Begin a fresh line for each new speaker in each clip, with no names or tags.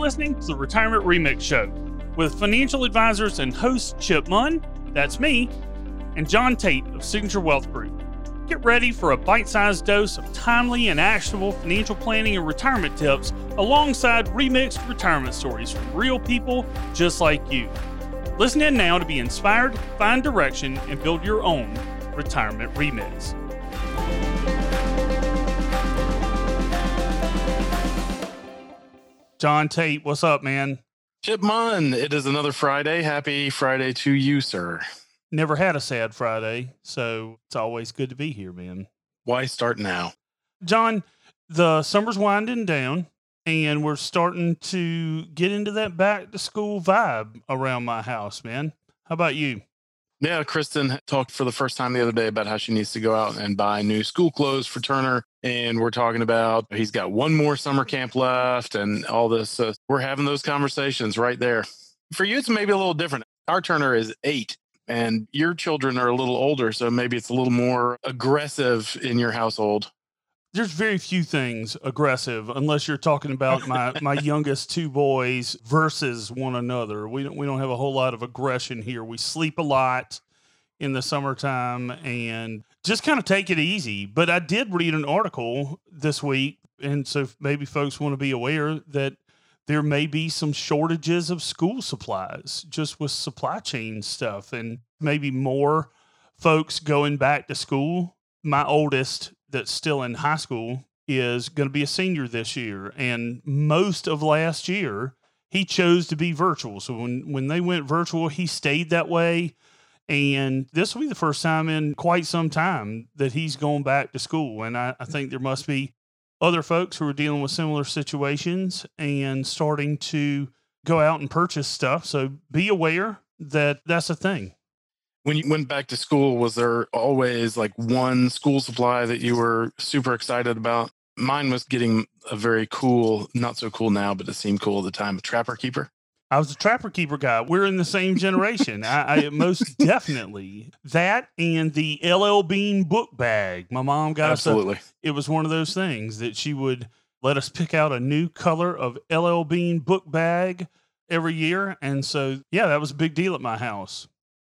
listening to the Retirement Remix Show with financial advisors and host Chip Munn, that's me, and Jon Tate of Signature Wealth Group. Get ready for a bite sized dose of timely and actionable financial planning and retirement tips alongside remixed retirement stories from real people just like you. Listen in now to be inspired, find direction, and build your own retirement remix. Jon Tate, what's up, man?
Chip Munn, it is another Friday. Happy Friday to you, sir.
Never had a sad Friday, so it's always good to be here, man.
Why start now?
Jon, the summer's winding down and we're starting to get into that back to school vibe around my house, man. How about you?
Yeah, Kristen talked for the first time the other day about how she needs to go out and buy new school clothes for Turner. And we're talking about he's got one more summer camp left and all this. We're having those conversations right there. For you, it's maybe a little different. Our Turner is eight and your children are a little older. So maybe it's a little more aggressive in your household
there's very few things aggressive unless you're talking about my my youngest two boys versus one another. We don't we don't have a whole lot of aggression here. We sleep a lot in the summertime and just kind of take it easy. But I did read an article this week and so maybe folks want to be aware that there may be some shortages of school supplies just with supply chain stuff and maybe more folks going back to school. My oldest that's still in high school is going to be a senior this year. And most of last year, he chose to be virtual. So when, when they went virtual, he stayed that way. And this will be the first time in quite some time that he's going back to school. And I, I think there must be other folks who are dealing with similar situations and starting to go out and purchase stuff. So be aware that that's a thing
when you went back to school, was there always like one school supply that you were super excited about? Mine was getting a very cool, not so cool now, but it seemed cool at the time, a trapper keeper.
I was a trapper keeper guy. We're in the same generation. I, I, most definitely that and the LL Bean book bag. My mom got
absolutely.
us. A, it was one of those things that she would let us pick out a new color of LL Bean book bag every year, and so yeah, that was a big deal at my house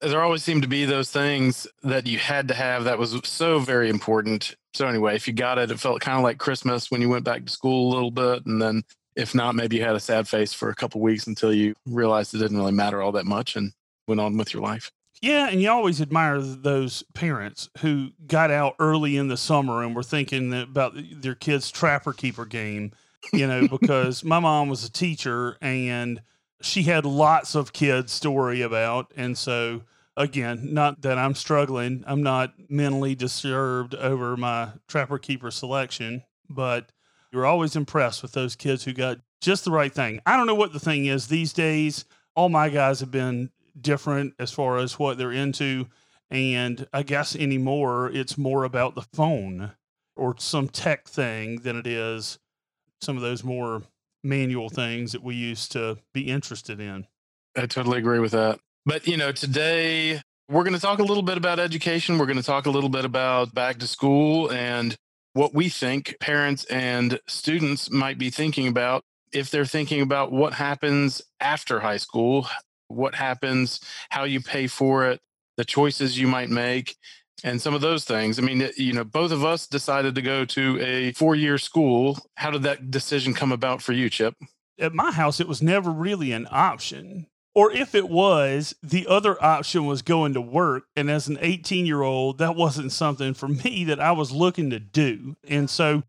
there always seemed to be those things that you had to have that was so very important. So anyway, if you got it, it felt kind of like Christmas when you went back to school a little bit, and then if not, maybe you had a sad face for a couple weeks until you realized it didn't really matter all that much and went on with your life.
Yeah, and you always admire those parents who got out early in the summer and were thinking about their kids' trapper keeper game, you know, because my mom was a teacher and she had lots of kids to worry about. And so again, not that I'm struggling. I'm not mentally disturbed over my trapper keeper selection, but you're always impressed with those kids who got just the right thing. I don't know what the thing is these days. All my guys have been different as far as what they're into. And I guess anymore, it's more about the phone or some tech thing than it is some of those more manual things that we used to be interested in.
I totally agree with that. But, you know, today we're going to talk a little bit about education. We're going to talk a little bit about back to school and what we think parents and students might be thinking about if they're thinking about what happens after high school, what happens, how you pay for it, the choices you might make, and some of those things. I mean, you know, both of us decided to go to a four year school. How did that decision come about for you, Chip?
At my house, it was never really an option. Or if it was, the other option was going to work. And as an 18 year old, that wasn't something for me that I was looking to do. And so,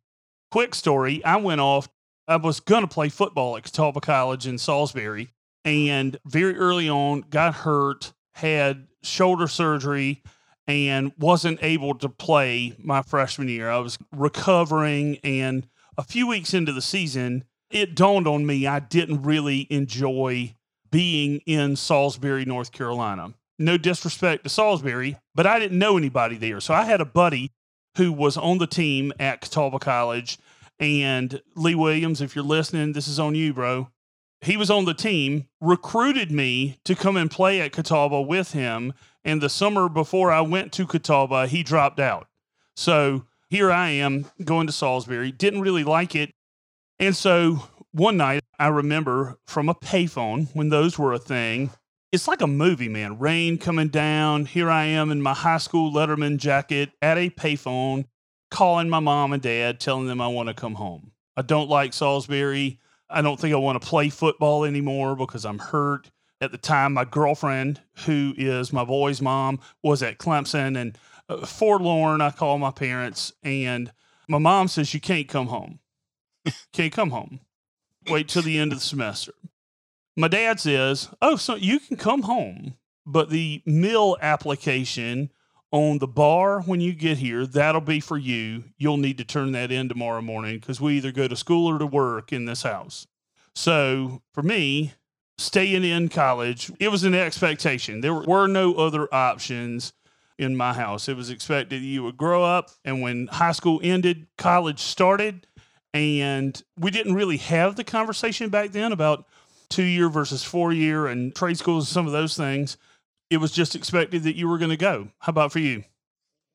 quick story I went off, I was going to play football at Catawba College in Salisbury. And very early on, got hurt, had shoulder surgery, and wasn't able to play my freshman year. I was recovering. And a few weeks into the season, it dawned on me I didn't really enjoy being in Salisbury, North Carolina. No disrespect to Salisbury, but I didn't know anybody there. So I had a buddy who was on the team at Catawba College. And Lee Williams, if you're listening, this is on you, bro. He was on the team, recruited me to come and play at Catawba with him. And the summer before I went to Catawba, he dropped out. So here I am going to Salisbury. Didn't really like it. And so one night I remember from a payphone when those were a thing. It's like a movie, man. Rain coming down. Here I am in my high school Letterman jacket at a payphone, calling my mom and dad, telling them I want to come home. I don't like Salisbury. I don't think I want to play football anymore because I'm hurt. At the time, my girlfriend, who is my boy's mom, was at Clemson and uh, forlorn. I call my parents, and my mom says, You can't come home. can't come home. Wait till the end of the semester. My dad says, Oh, so you can come home, but the meal application on the bar when you get here, that'll be for you. You'll need to turn that in tomorrow morning because we either go to school or to work in this house. So for me, staying in college, it was an expectation. There were no other options in my house. It was expected you would grow up, and when high school ended, college started. And we didn't really have the conversation back then about two year versus four year and trade schools and some of those things. It was just expected that you were going to go. How about for you?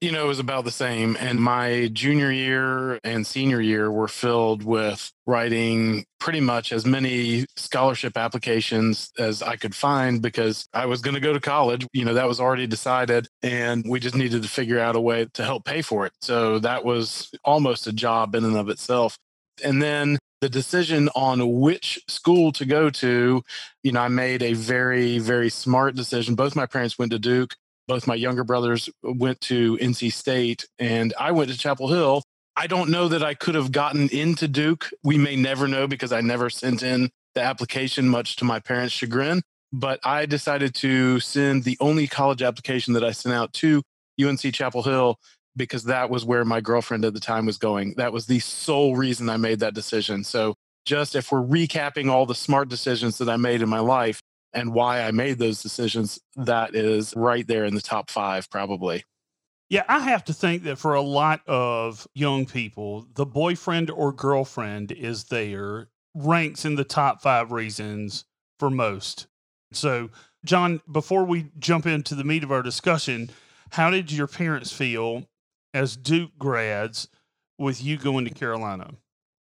You know, it was about the same. And my junior year and senior year were filled with writing pretty much as many scholarship applications as I could find because I was going to go to college. You know, that was already decided. And we just needed to figure out a way to help pay for it. So that was almost a job in and of itself. And then the decision on which school to go to, you know, I made a very, very smart decision. Both my parents went to Duke both my younger brothers uh, went to NC State and I went to Chapel Hill. I don't know that I could have gotten into Duke. We may never know because I never sent in the application, much to my parents' chagrin. But I decided to send the only college application that I sent out to UNC Chapel Hill because that was where my girlfriend at the time was going. That was the sole reason I made that decision. So, just if we're recapping all the smart decisions that I made in my life, and why I made those decisions, that is right there in the top five, probably.
Yeah, I have to think that for a lot of young people, the boyfriend or girlfriend is there, ranks in the top five reasons for most. So, Jon, before we jump into the meat of our discussion, how did your parents feel as Duke grads with you going to Carolina?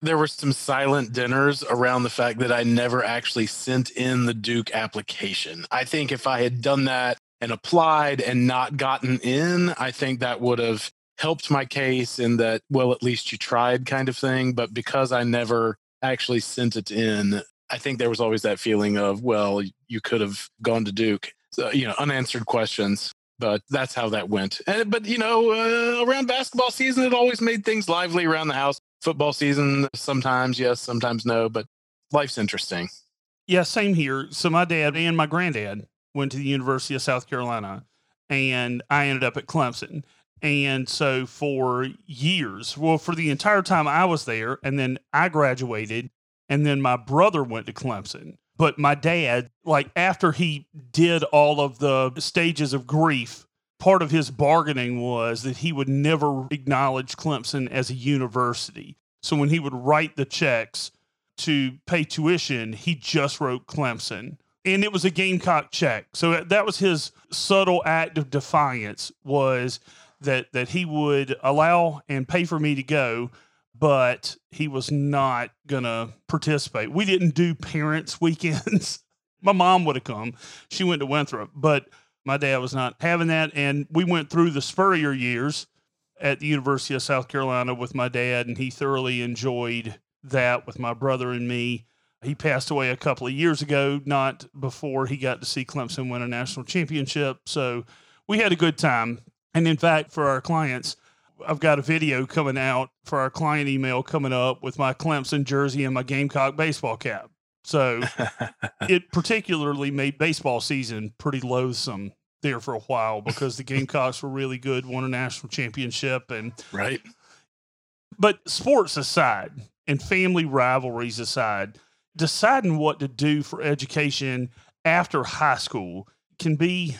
there were some silent dinners around the fact that I never actually sent in the Duke application. I think if I had done that and applied and not gotten in, I think that would have helped my case in that, well, at least you tried kind of thing. But because I never actually sent it in, I think there was always that feeling of, well, you could have gone to Duke. So, you know, unanswered questions. That's how that went. And, but, you know, uh, around basketball season, it always made things lively around the house. Football season sometimes yes sometimes no but life's interesting.
Yeah same here. So my dad and my granddad went to the university of south carolina and i ended up at clemson. And so for years well for the entire time i was there and then i graduated and then my brother went to clemson but my dad like after he did all of the stages of grief part of his bargaining was that he would never acknowledge Clemson as a university. So when he would write the checks to pay tuition, he just wrote Clemson. And it was a Gamecock check. So that was his subtle act of defiance was that that he would allow and pay for me to go, but he was not gonna participate. We didn't do parents' weekends. My mom would have come. She went to Winthrop, but my dad was not having that. And we went through the Spurrier years at the University of South Carolina with my dad, and he thoroughly enjoyed that with my brother and me. He passed away a couple of years ago, not before he got to see Clemson win a national championship. So we had a good time. And in fact, for our clients, I've got a video coming out for our client email coming up with my Clemson jersey and my Gamecock baseball cap. So it particularly made baseball season pretty loathsome there for a while because the Gamecocks were really good, won a national championship, and
right.
But sports aside and family rivalries aside, deciding what to do for education after high school can be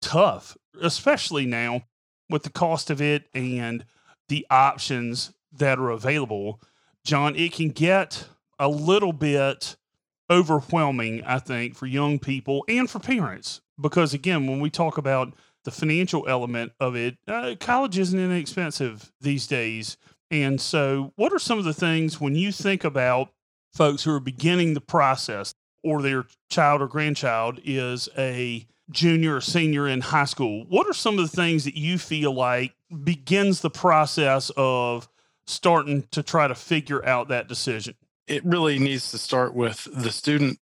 tough, especially now with the cost of it and the options that are available. Jon, it can get a little bit overwhelming, I think, for young people and for parents. Because again, when we talk about the financial element of it, uh, college isn't inexpensive these days. And so, what are some of the things when you think about folks who are beginning the process or their child or grandchild is a junior or senior in high school, what are some of the things that you feel like begins the process of starting to try to figure out that decision?
It really needs to start with the student.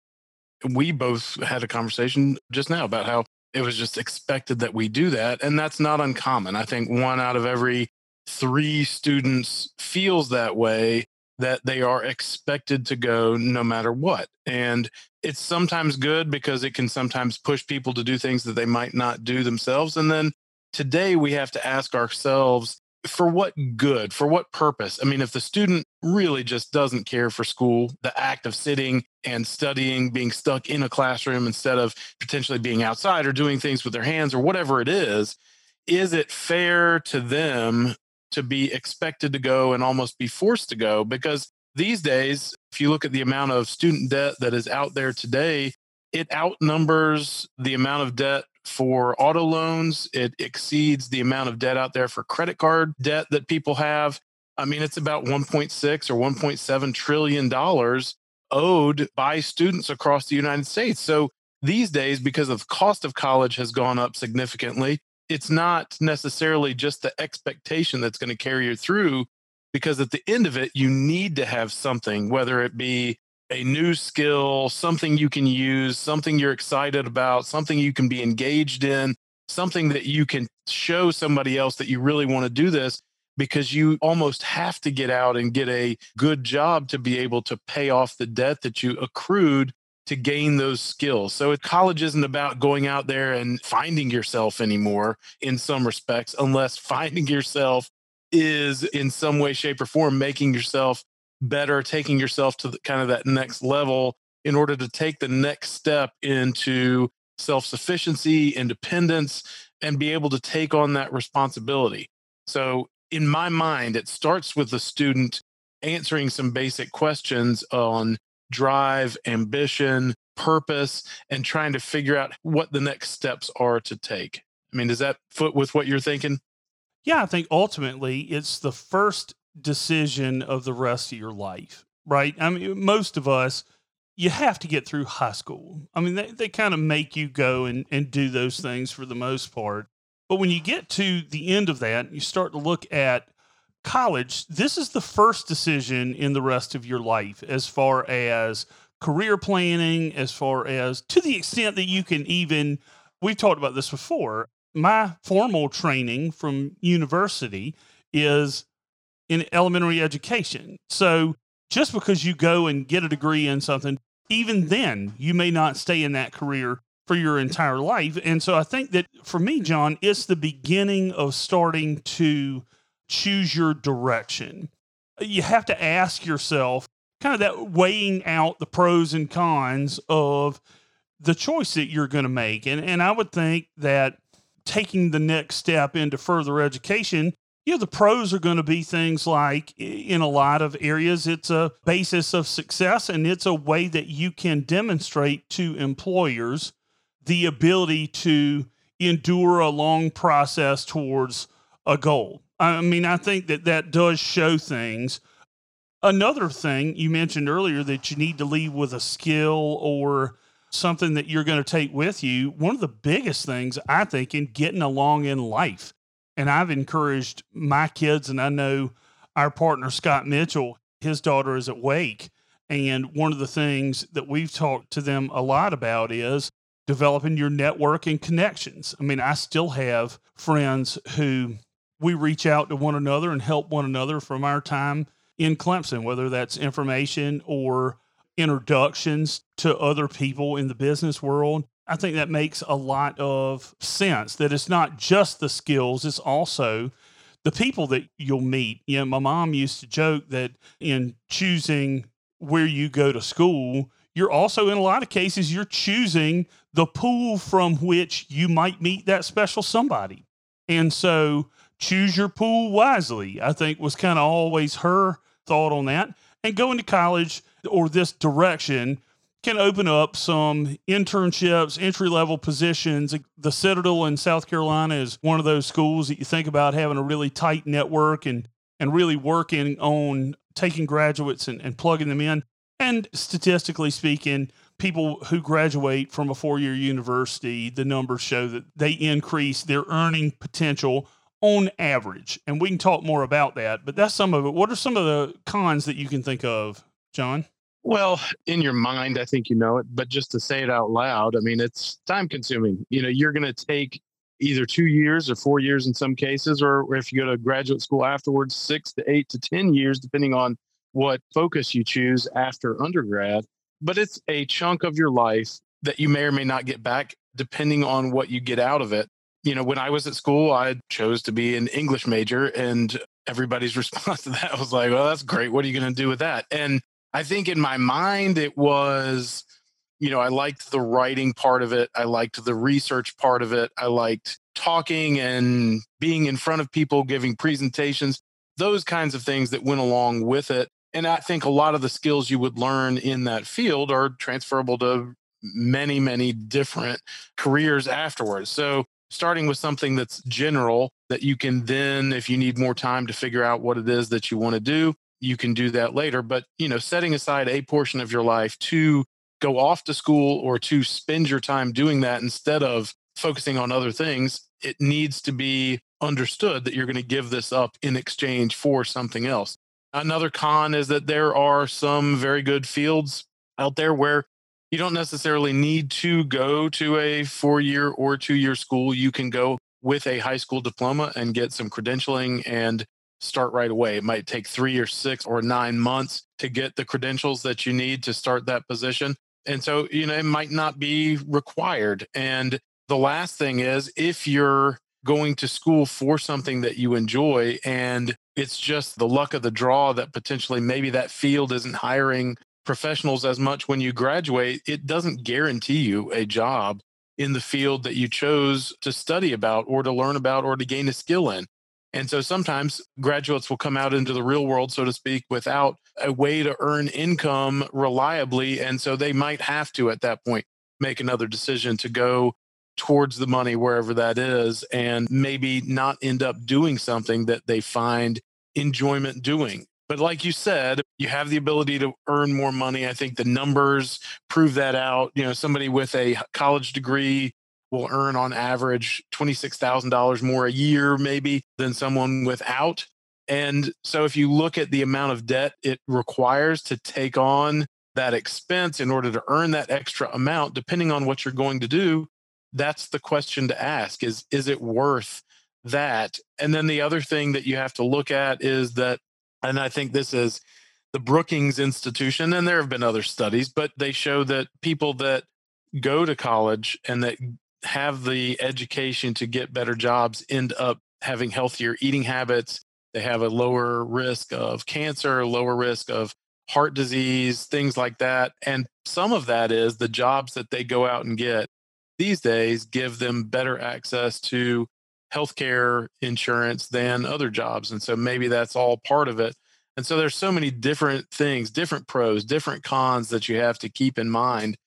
We both had a conversation just now about how it was just expected that we do that. And that's not uncommon. I think one out of every three students feels that way that they are expected to go no matter what. And it's sometimes good because it can sometimes push people to do things that they might not do themselves. And then today we have to ask ourselves for what good, for what purpose? I mean, if the student really just doesn't care for school, the act of sitting and studying, being stuck in a classroom instead of potentially being outside or doing things with their hands or whatever it is, is it fair to them to be expected to go and almost be forced to go because these days, if you look at the amount of student debt that is out there today, it outnumbers the amount of debt for auto loans. It exceeds the amount of debt out there for credit card debt that people have. I mean, it's about 1.6 or 1.7 trillion dollars owed by students across the United States. So these days, because of the cost of college has gone up significantly, it's not necessarily just the expectation that's going to carry you through because at the end of it you need to have something whether it be a new skill something you can use something you're excited about something you can be engaged in something that you can show somebody else that you really want to do this because you almost have to get out and get a good job to be able to pay off the debt that you accrued to gain those skills. So college isn't about going out there and finding yourself anymore in some respects, unless finding yourself is in some way, shape, or form making yourself better, taking yourself to the, kind of that next level in order to take the next step into self sufficiency, independence, and be able to take on that responsibility. So, in my mind, it starts with the student answering some basic questions on drive, ambition, purpose, and trying to figure out what the next steps are to take. I mean, does that foot with what you're thinking?
Yeah, I think ultimately it's the first decision of the rest of your life, right? I mean, most of us, you have to get through high school. I mean, they, they kind of make you go and, and do those things for the most part. But when you get to the end of that, you start to look at college, this is the first decision in the rest of your life as far as career planning, as far as to the extent that you can even, we've talked about this before. My formal training from university is in elementary education. So just because you go and get a degree in something, even then, you may not stay in that career for your entire life. And so I think that for me, Jon, it's the beginning of starting to choose your direction. You have to ask yourself kind of that weighing out the pros and cons of the choice that you're going to make. And, and I would think that taking the next step into further education, you know, the pros are going to be things like in a lot of areas, it's a basis of success and it's a way that you can demonstrate to employers the ability to endure a long process towards a goal. I mean, I think that that does show things. Another thing you mentioned earlier that you need to leave with a skill or something that you're going to take with you. One of the biggest things I think in getting along in life, and I've encouraged my kids, and I know our partner Scott Mitchell, his daughter is at Wake. And one of the things that we've talked to them a lot about is developing your network and connections. I mean, I still have friends who we reach out to one another and help one another from our time in Clemson, whether that's information or introductions to other people in the business world. I think that makes a lot of sense that it's not just the skills, it's also the people that you'll meet. You know, my mom used to joke that in choosing where you go to school, you're also in a lot of cases you're choosing the pool from which you might meet that special somebody. And so choose your pool wisely, I think was kind of always her thought on that. And going to college or this direction can open up some internships, entry level positions. The Citadel in South Carolina is one of those schools that you think about having a really tight network and, and really working on taking graduates and, and plugging them in. And statistically speaking, people who graduate from a four year university, the numbers show that they increase their earning potential on average. And we can talk more about that, but that's some of it. What are some of the cons that you can think of, Jon?
Well, in your mind, I think you know it, but just to say it out loud, I mean, it's time consuming. You know, you're going to take either two years or four years in some cases, or if you go to graduate school afterwards, six to eight to 10 years, depending on what focus you choose after undergrad. But it's a chunk of your life that you may or may not get back, depending on what you get out of it. You know, when I was at school, I chose to be an English major, and everybody's response to that was like, well, that's great. What are you going to do with that? And I think in my mind, it was, you know, I liked the writing part of it. I liked the research part of it. I liked talking and being in front of people, giving presentations, those kinds of things that went along with it. And I think a lot of the skills you would learn in that field are transferable to many, many different careers afterwards. So, starting with something that's general that you can then, if you need more time to figure out what it is that you want to do, you can do that later. But, you know, setting aside a portion of your life to go off to school or to spend your time doing that instead of focusing on other things, it needs to be understood that you're going to give this up in exchange for something else. Another con is that there are some very good fields out there where you don't necessarily need to go to a four year or two year school. You can go with a high school diploma and get some credentialing and start right away. It might take three or six or nine months to get the credentials that you need to start that position. And so, you know, it might not be required. And the last thing is if you're going to school for something that you enjoy and it's just the luck of the draw that potentially maybe that field isn't hiring professionals as much when you graduate, it doesn't guarantee you a job in the field that you chose to study about or to learn about or to gain a skill in. And so sometimes graduates will come out into the real world, so to speak, without a way to earn income reliably. And so they might have to, at that point, make another decision to go towards the money, wherever that is, and maybe not end up doing something that they find enjoyment doing. But like you said, you have the ability to earn more money. I think the numbers prove that out. You know, somebody with a college degree will earn on average $26,000 more a year, maybe, than someone without. And so if you look at the amount of debt it requires to take on that expense in order to earn that extra amount, depending on what you're going to do, that's the question to ask is, is it worth that? And then the other thing that you have to look at is that, and I think this is the Brookings Institution, and there have been other studies, but they show that people that go to college and that have the education to get better jobs end up having healthier eating habits. They have a lower risk of cancer, lower risk of heart disease, things like that. And some of that is the jobs that they go out and get these days give them better access to healthcare insurance than other jobs. And so maybe that's all part of it. And so there's so many different things, different pros, different cons that you have to keep in mind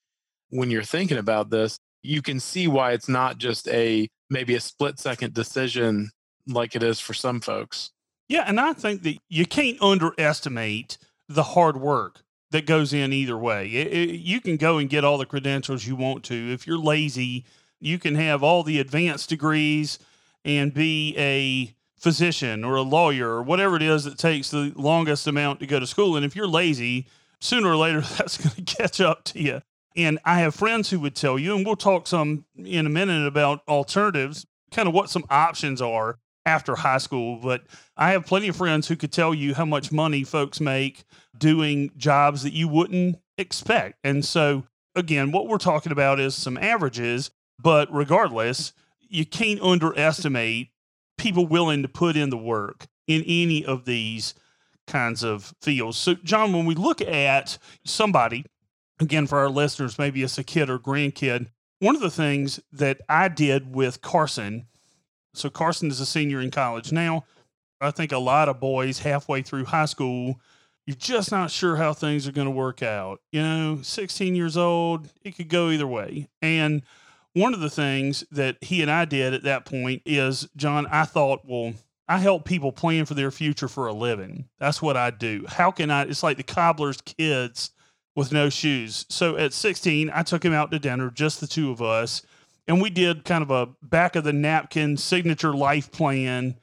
when you're thinking about this you can see why it's not just a maybe a split second decision like it is for some folks.
Yeah, and I think that you can't underestimate the hard work that goes in either way. It, it, you can go and get all the credentials you want to. If you're lazy, you can have all the advanced degrees and be a physician or a lawyer or whatever it is that takes the longest amount to go to school. And if you're lazy, sooner or later that's going to catch up to you. And I have friends who would tell you, and we'll talk some in a minute about alternatives, kind of what some options are after high school. But I have plenty of friends who could tell you how much money folks make doing jobs that you wouldn't expect. And so, again, what we're talking about is some averages, but regardless, you can't underestimate people willing to put in the work in any of these kinds of fields. So, Jon, when we look at somebody again, for our listeners, maybe it's a kid or grandkid. One of the things that I did with Carson, so Carson is a senior in college now. I think a lot of boys halfway through high school, you're just not sure how things are going to work out. You know, 16 years old, it could go either way. And one of the things that he and I did at that point is, Jon, I thought, well, I help people plan for their future for a living. That's what I do. How can I? It's like the cobbler's kids with no shoes. So at 16, I took him out to dinner, just the two of us, and we did kind of a back of the napkin signature life plan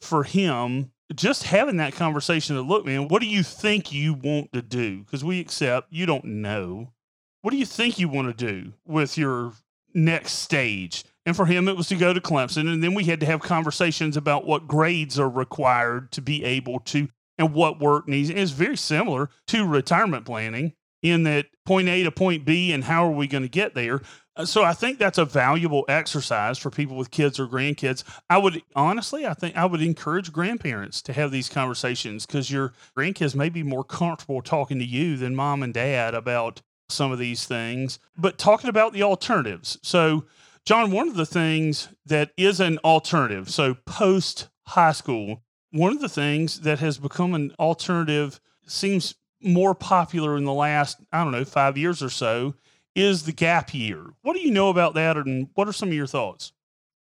for him. Just having that conversation to look, man, what do you think you want to do? Because we accept you don't know. What do you think you want to do with your next stage? And for him, it was to go to Clemson. And then we had to have conversations about what grades are required to be able to and what work needs. And it's very similar to retirement planning in that point A to point B and how are we going to get there. Uh, so I think that's a valuable exercise for people with kids or grandkids. I would honestly, I think I would encourage grandparents to have these conversations because your grandkids may be more comfortable talking to you than mom and dad about some of these things. But talking about the alternatives. So, Jon, one of the things that is an alternative, so post high school, one of the things that has become an alternative seems more popular in the last, I don't know, five years or so is the gap year. What do you know about that, and what are some of your thoughts?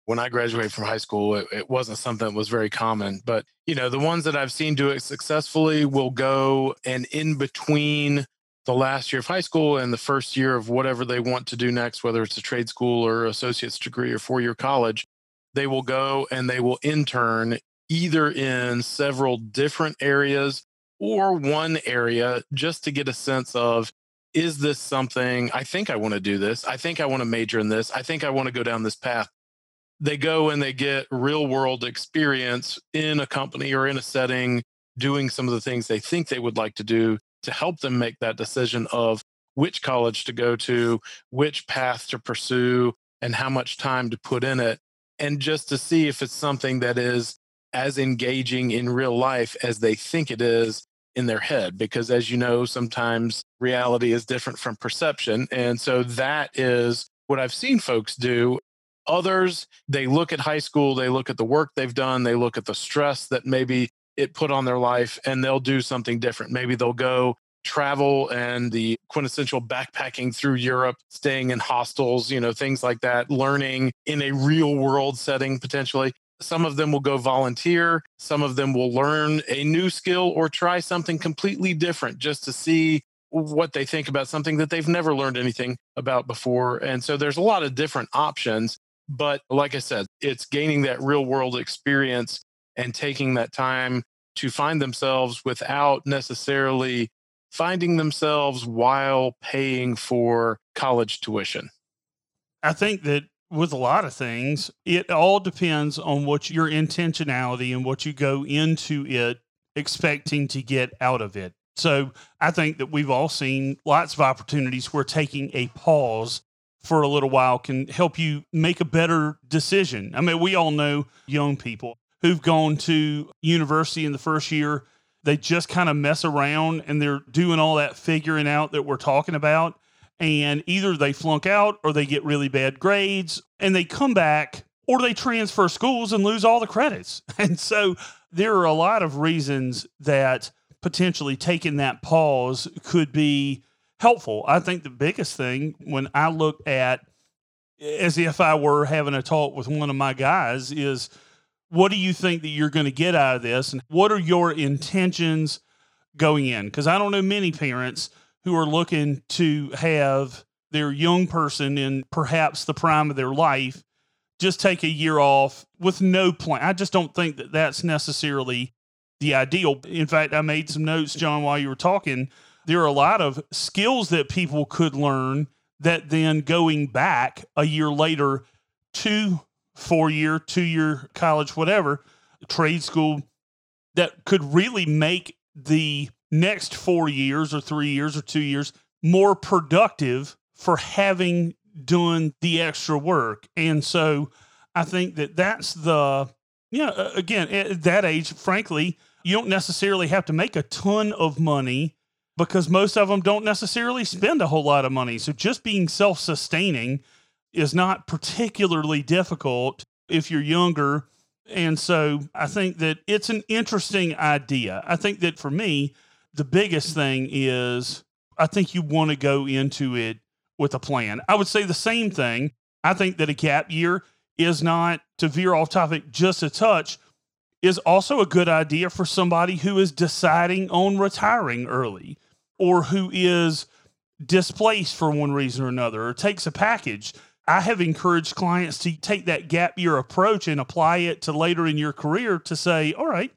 When I graduated from high school, it, it wasn't something that was very common. But, you know, the ones that I've seen do it successfully will go and in between the last year of high school and the first year of whatever they want to do next, whether it's a trade school or associate's degree or four year college, they will go and they will intern either in several different areas or one area just to get a sense of is this something I think I want to do this? I think I want to major in this. I think I want to go down this path. They go and they get real world experience in a company or in a setting doing some of the things they think they would like to do to help them make that decision of which college to go to, which path to pursue, and how much time to put in it. And just to see if it's something that is as engaging in real life as they think it is in their head because as you know sometimes reality is different from perception and so that is what i've seen folks do others they look at high school they look at the work they've done they look at the stress that maybe it put on their life and they'll do something different maybe they'll go travel and the quintessential backpacking through Europe, staying in hostels, you know, things like that, learning in a real world setting potentially. Some of them will go volunteer. Some of them will learn a new skill or try something completely different just to see what they think about something that they've never learned anything about before. And so there's a lot of different options. But like I said, it's gaining that real world experience and taking that time to find themselves without necessarily finding themselves while paying for college tuition.
I think that with a lot of things, it all depends on what your intentionality and what you go into it expecting to get out of it. So I think that we've all seen lots of opportunities where taking a pause for a little while can help you make a better decision. I mean, we all know young people who've gone to university in the first year, they just kind of mess around and they're doing all that figuring out that we're talking about and either they flunk out or they get really bad grades and they come back or they transfer schools and lose all the credits. And so there are a lot of reasons that potentially taking that pause could be helpful. I think the biggest thing when I look at as if I were having a talk with one of my guys is what do you think that you're going to get out of this and what are your intentions going in? Because I don't know many parents who are looking to have their young person in perhaps the prime of their life just take a year off with no plan. I just don't think that that's necessarily the ideal. In fact, I made some notes, Jon, while you were talking. There are a lot of skills that people could learn that then going back a year later to four year, two year college, whatever, trade school, that could really make the next four years or three years or two years more productive for having done the extra work. And so I think that that's the, you know, again, at that age, frankly, you don't necessarily have to make a ton of money because most of them don't necessarily spend a whole lot of money. So just being self sustaining is not particularly difficult if you're younger. And so I think that it's an interesting idea. I think that for me, the biggest thing is I think you want to go into it with a plan. I would say the same thing. I think that a gap year is not to veer off topic just a touch is also a good idea for somebody who is deciding on retiring early or who is displaced for one reason or another or takes a package. I have encouraged clients to take that gap year approach and apply it to later in your career to say, all right,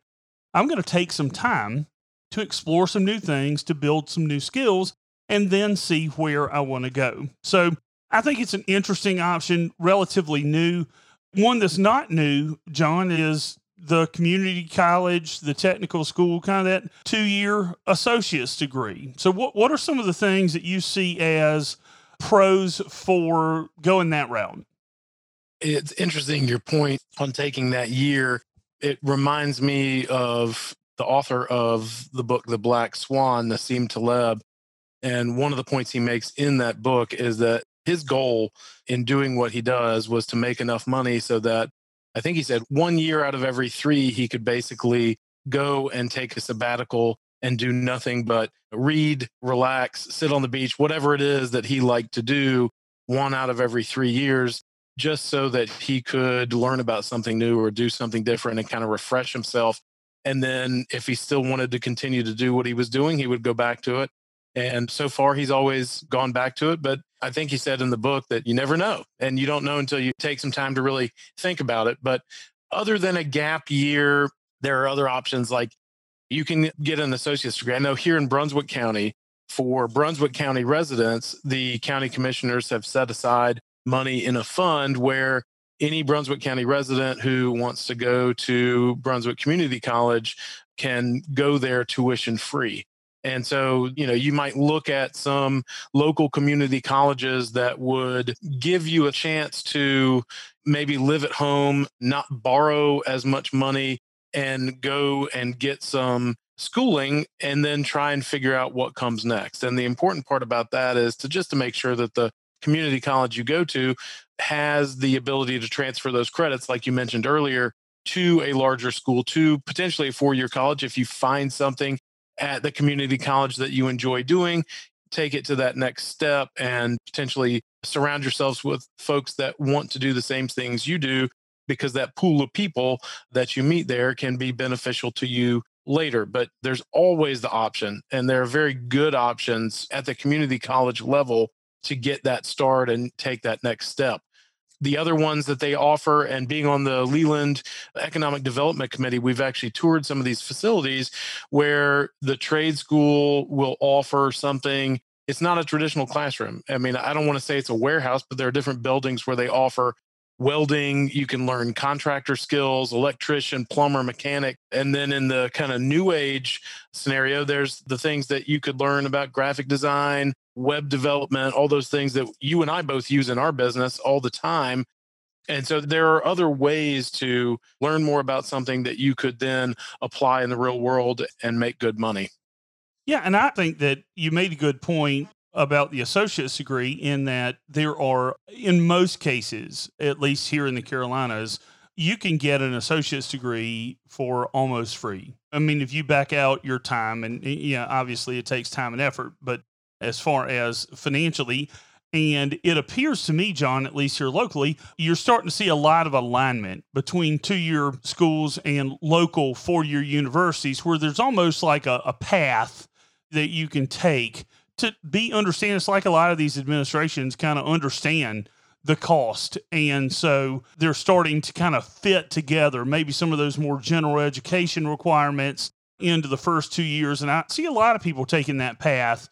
I'm going to take some time to explore some new things, to build some new skills, and then see where I want to go. So I think it's an interesting option, relatively new. One that's not new, Jon, is the community college, the technical school, kind of that two year associate's degree. So, what, what are some of the things that you see as pros for going that route?
It's interesting your point on taking that year. It reminds me of the author of the book The Black Swan, Nassim Taleb. And one of the points he makes in that book is that his goal in doing what he does was to make enough money so that I think he said one year out of every three, he could basically go and take a sabbatical and do nothing but read, relax, sit on the beach, whatever it is that he liked to do, one out of every three years, just so that he could learn about something new or do something different and kind of refresh himself. And then if he still wanted to continue to do what he was doing, he would go back to it. And so far, he's always gone back to it. But I think he said in the book that you never know. And you don't know until you take some time to really think about it. But other than a gap year, there are other options like you can get an associate's degree. I know here in Brunswick County, for Brunswick County residents, the county commissioners have set aside money in a fund where any Brunswick County resident who wants to go to Brunswick Community College can go there tuition free. And so, you know, you might look at some local community colleges that would give you a chance to maybe live at home, not borrow as much money, and go and get some schooling and then try and figure out what comes next. And the important part about that is to just to make sure that the community college you go to has the ability to transfer those credits like you mentioned earlier to a larger school to potentially a four-year college if you find something at the community college that you enjoy doing, take it to that next step and potentially surround yourselves with folks that want to do the same things you do because that pool of people that you meet there can be beneficial to you later. But there's always the option, and there are very good options at the community college level to get that start and take that next step the other ones that they offer and being on the Leland Economic Development Committee, we've actually toured some of these facilities where the trade school will offer something. It's not a traditional classroom. I mean, I don't want to say it's a warehouse, but there are different buildings where they offer welding you can learn contractor skills electrician plumber mechanic and then in the kind of new age scenario there's the things that you could learn about graphic design web development all those things that you and i both use in our business all the time. And so there are other ways to learn more about something that you could then apply in the real world and make good money.
Yeah and i think that you made a good point about the associate's degree in that there are, in most cases, at least here in the Carolinas, you can get an associate's degree for almost free. I mean, if you back out your time, and yeah, obviously it takes time and effort, but as far as financially, and it appears to me, Jon, at least here locally, you're starting to see a lot of alignment between two year schools and local four year universities where there's almost like a, a path that you can take to be understand it's like a lot of these administrations kind of understand the cost. And so they're starting to kind of fit together maybe some of those more general education requirements into the first two years. And i see a lot of people taking that path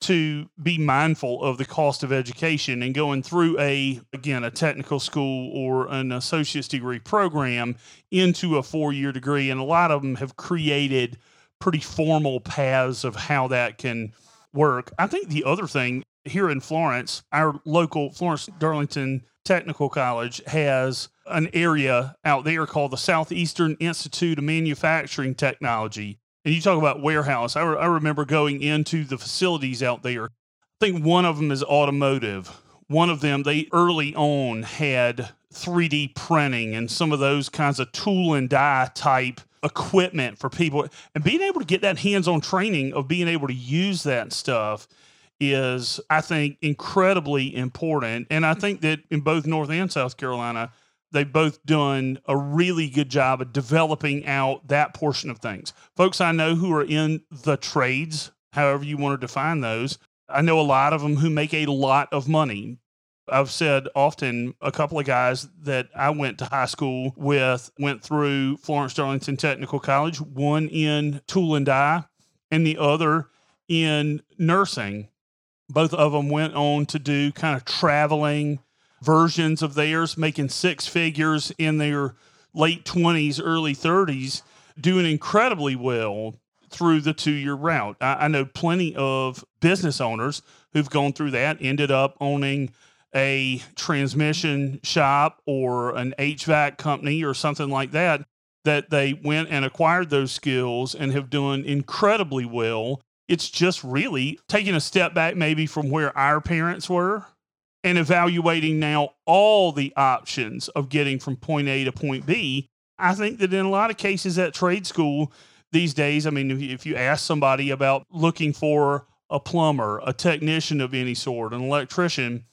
to be mindful of the cost of education and going through a again a technical school or an associate's degree program into a four-year degree. And a lot of them have created pretty formal paths of how that can work. I think the other thing here in Florence, our local Florence Darlington Technical College has an area out there called the Southeastern Institute of Manufacturing Technology. And you talk about warehouse. I, re- I remember going into the facilities out there. I think one of them is automotive. One of them, they early on had 3D printing and some of those kinds of tool and die type equipment for people and being able to get that hands-on training of being able to use that stuff is i think incredibly important and i think that in both north and south carolina they've both done a really good job of developing out that portion of things folks i know who are in the trades however you want to define those I know a lot of them who make a lot of money. I've said often a couple of guys that I went to high school with went through Florence Darlington Technical College, one in tool and die, and the other in nursing. Both of them went on to do kind of traveling versions of theirs, making six figures in their late 20s, early 30s, doing incredibly well through the two year route. I, I, know plenty of business owners who've gone through that, ended up owning a transmission shop or an HVAC company or something like that, that they went and acquired those skills and have done incredibly well. It's just really taking a step back, maybe from where our parents were and evaluating now all the options of getting from point A to point B. I think that in a lot of cases at trade school these days, I mean, if you ask somebody about looking for a plumber, a technician of any sort, an electrician,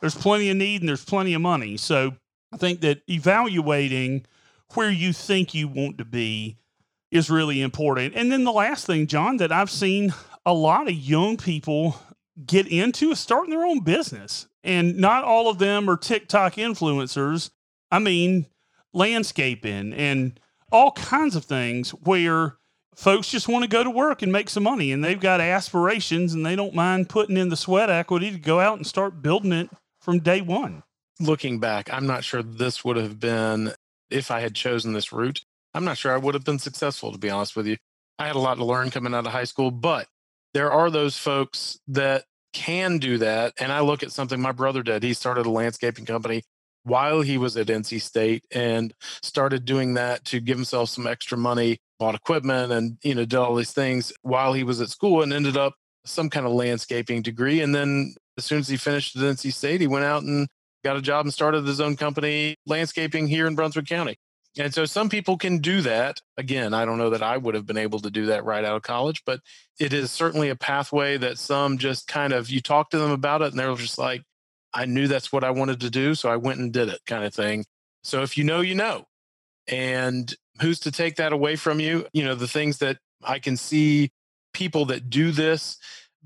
there's plenty of need and there's plenty of money. So I think that evaluating where you think you want to be is really important. And then the last thing, Jon, that I've seen a lot of young people get into is starting their own business. And not all of them are TikTok influencers. I mean, landscaping and all kinds of things where folks just want to go to work and make some money and they've got aspirations and they don't mind putting in the sweat equity to go out and start building it from day one.
Looking back, I'm not sure this would have been, if I had chosen this route, I'm not sure I would have been successful, to be honest with you. I had a lot to learn coming out of high school, but there are those folks that can do that. And I look at something my brother did. He started a landscaping company while he was at NC State and started doing that to give himself some extra money, bought equipment and, you know, did all these things while he was at school and ended up some kind of landscaping degree. And then as soon as he finished at NC State, he went out and got a job and started his own company, landscaping here in Brunswick County. And so some people can do that. Again, I don't know that I would have been able to do that right out of college, but it is certainly a pathway that some just kind of you talk to them about it and they're just like, I knew that's what I wanted to do. So I went and did it kind of thing. So if you know, you know. And who's to take that away from you? You know, the things that I can see people that do this,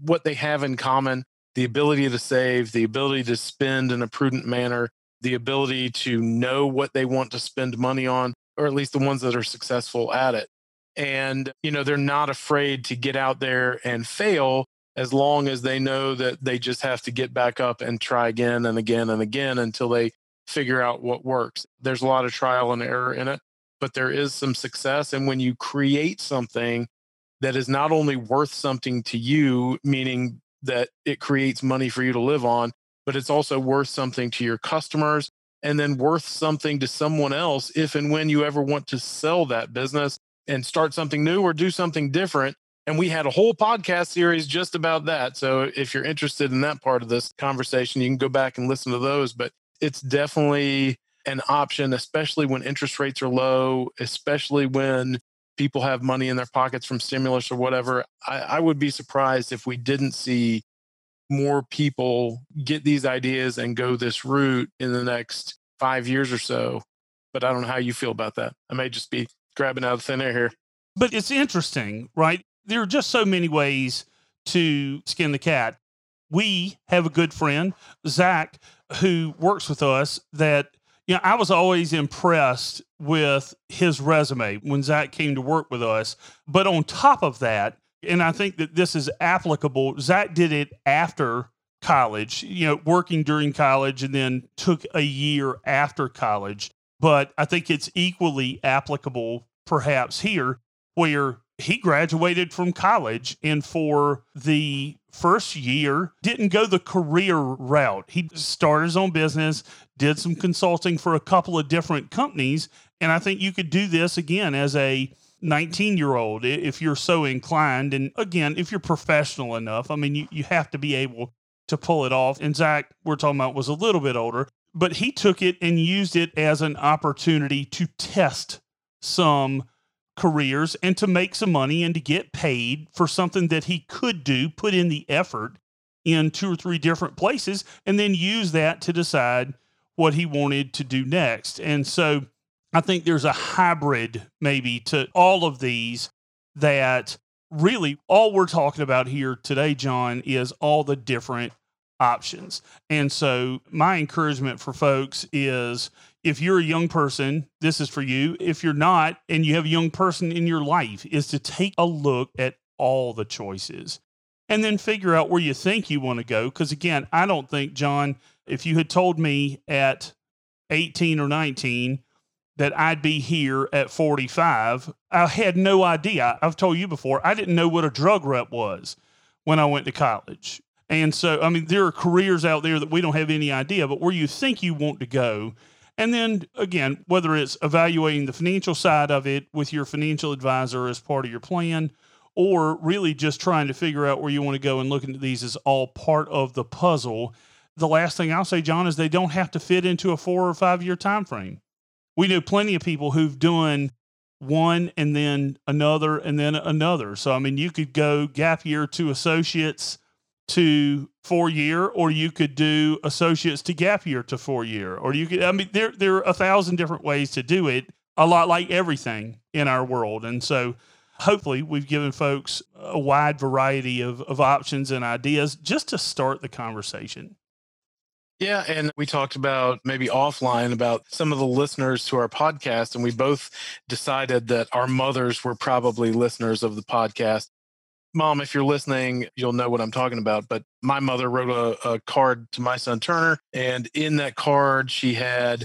what they have in common the ability to save, the ability to spend in a prudent manner, the ability to know what they want to spend money on, or at least the ones that are successful at it. And, you know, they're not afraid to get out there and fail as long as they know that they just have to get back up and try again and again and again until they figure out what works. There's a lot of trial and error in it, but there is some success. And when you create something that is not only worth something to you, meaning that it creates money for you to live on, but it's also worth something to your customers and then worth something to someone else if and when you ever want to sell that business and start something new or do something different. And we had a whole podcast series just about that. So if you're interested in that part of this conversation, you can go back and listen to those. But it's definitely an option, especially when interest rates are low, especially when people have money in their pockets from stimulus or whatever. I, I would be surprised if we didn't see more people get these ideas and go this route in the next five years or so. But I don't know how you feel about that. I may just be grabbing out of thin air here.
But it's interesting, right? There are just so many ways to skin the cat. We have a good friend, Zach, who works with us that you know, I was always impressed with his resume when Zach came to work with us. But on top of that, and I think that this is applicable. Zach did it after college, you know, working during college and then took a year after college. But I think it's equally applicable perhaps here where he graduated from college and for the first year didn't go the career route. He started his own business, did some consulting for a couple of different companies. And I think you could do this again as a 19 year old if you're so inclined. And again, if you're professional enough, I mean, you, you have to be able to pull it off. And Zach, we're talking about, was a little bit older, but he took it and used it as an opportunity to test some careers and to make some money and to get paid for something that he could do, put in the effort in two or three different places, and then use that to decide what he wanted to do next. And so I think there's a hybrid maybe to all of these that really all we're talking about here today, Jon, is all the different options. And so, my encouragement for folks is if you're a young person, this is for you. If you're not, and you have a young person in your life, is to take a look at all the choices and then figure out where you think you want to go. Because again, I don't think, Jon, if you had told me at 18 or 19 that I'd be here at 45, I had no idea. I've told you before, I didn't know what a drug rep was when I went to college. And so, I mean, there are careers out there that we don't have any idea, but where you think you want to go. And then again, whether it's evaluating the financial side of it with your financial advisor as part of your plan, or really just trying to figure out where you want to go and looking at these as all part of the puzzle. The last thing I'll say, Jon, is they don't have to fit into a four or five year time frame. We know plenty of people who've done one and then another and then another. So I mean, you could go gap year to associates to four year, or you could do associates to gap year to four year, or you could. I mean, there there are a thousand different ways to do it. A lot like everything in our world, and so hopefully we've given folks a wide variety of, of options and ideas just to start the conversation.
Yeah, and we talked about maybe offline about some of the listeners to our podcast, and we both decided that our mothers were probably listeners of the podcast. Mom, if you're listening, you'll know what I'm talking about. But my mother wrote a, a card to my son Turner, and in that card, she had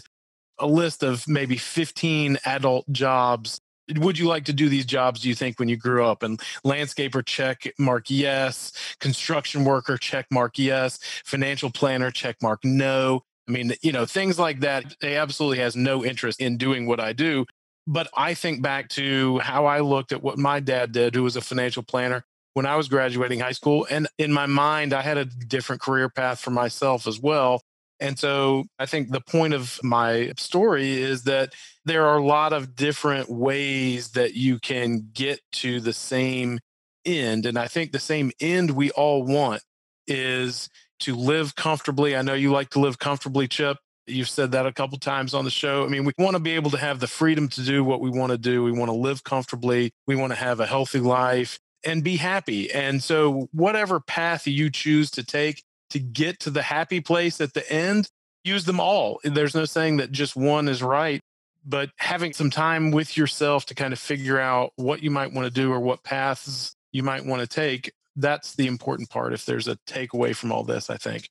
a list of maybe 15 adult jobs. Would you like to do these jobs do you think when you grew up? And landscaper check mark yes. Construction worker check mark yes. Financial planner check mark no. I mean you know things like that. They absolutely has no interest in doing what i do. But i think back to how i looked at what my dad did who was a financial planner when i was graduating high school and in my mind i had a different career path for myself as well and so I think the point of my story is that there are a lot of different ways that you can get to the same end. And I think the same end we all want is to live comfortably. I know you like to live comfortably, Chip. You've said that a couple times on the show. I mean, we want to be able to have the freedom to do what we want to do. We want to live comfortably. We want to have a healthy life and be happy. And so, whatever path you choose to take, to get to the happy place at the end, use them all. There's no saying that just one is right, but having some time with yourself to kind of figure out what you might want to do or what paths you might want to take, that's the important part. If there's a takeaway from all this, I think.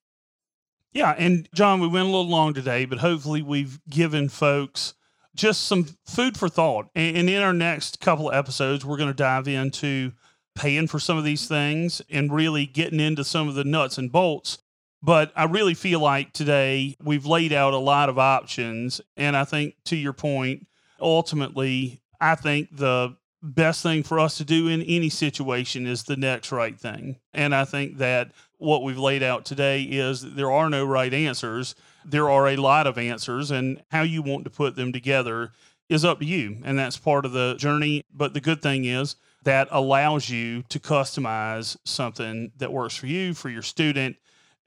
Yeah. And Jon, we went a little long today, but hopefully we've given folks just some food for thought. And in our next couple of episodes, we're going to dive into paying for some of these things and really getting into some of the nuts and bolts. But I really feel like today we've laid out a lot of options. And I think to your point, ultimately, I think the best thing for us to do in any situation is the next right thing. And I think that what we've laid out today is there are no right answers. There are a lot of answers, and how you want to put them together is up to you. And that's part of the journey. But the good thing is, that allows you to customize something that works for you, for your student,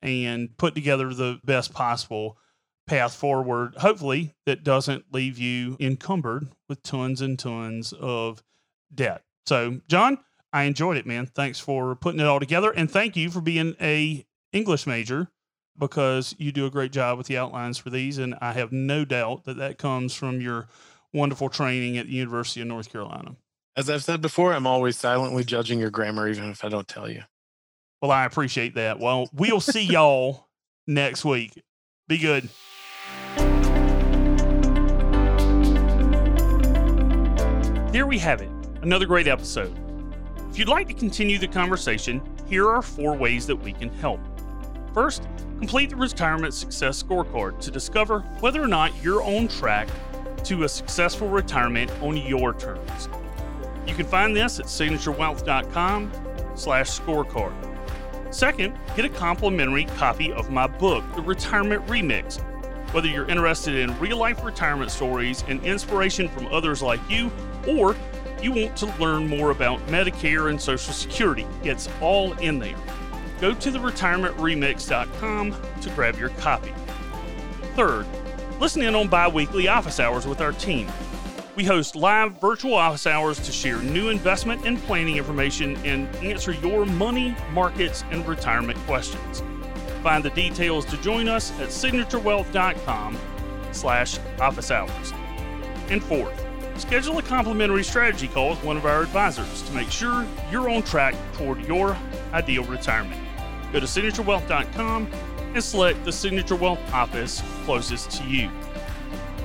and put together the best possible path forward, hopefully, that doesn't leave you encumbered with tons and tons of debt. So, Jon, I enjoyed it, man. Thanks for putting it all together. And thank you for being a English major because you do a great job with the outlines for these. And I have no doubt that that comes from your wonderful training at the University of North Carolina.
As I've said before, I'm always silently judging your grammar, even if I don't tell you.
Well, I appreciate that. Well, we'll see y'all next week. Be good. There we have it, another great episode. If you'd like to continue the conversation, here are four ways that we can help. First, complete the Retirement Success Scorecard to discover whether or not you're on track to a successful retirement on your terms. You can find this at signaturewealth.com slash scorecard. Second, get a complimentary copy of my book, The Retirement Remix. Whether you're interested in real life retirement stories and inspiration from others like you, or you want to learn more about Medicare and Social Security, it's all in there. Go to theretirementremix.com to grab your copy. Third, listen in on bi weekly office hours with our team We host live virtual office hours to share new investment and planning information and answer your money, markets, and retirement questions. Find the details to join us at signaturewealth.com slash office hours. And fourth, schedule a complimentary strategy call with one of our advisors to make sure you're on track toward your ideal retirement. Go to signaturewealth.com and select the Signature Wealth office closest to you.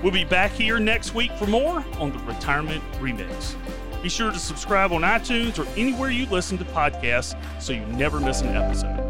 We'll be back here next week for more on the Retirement Remix. Be sure to subscribe on iTunes or anywhere you listen to podcasts so you never miss an episode.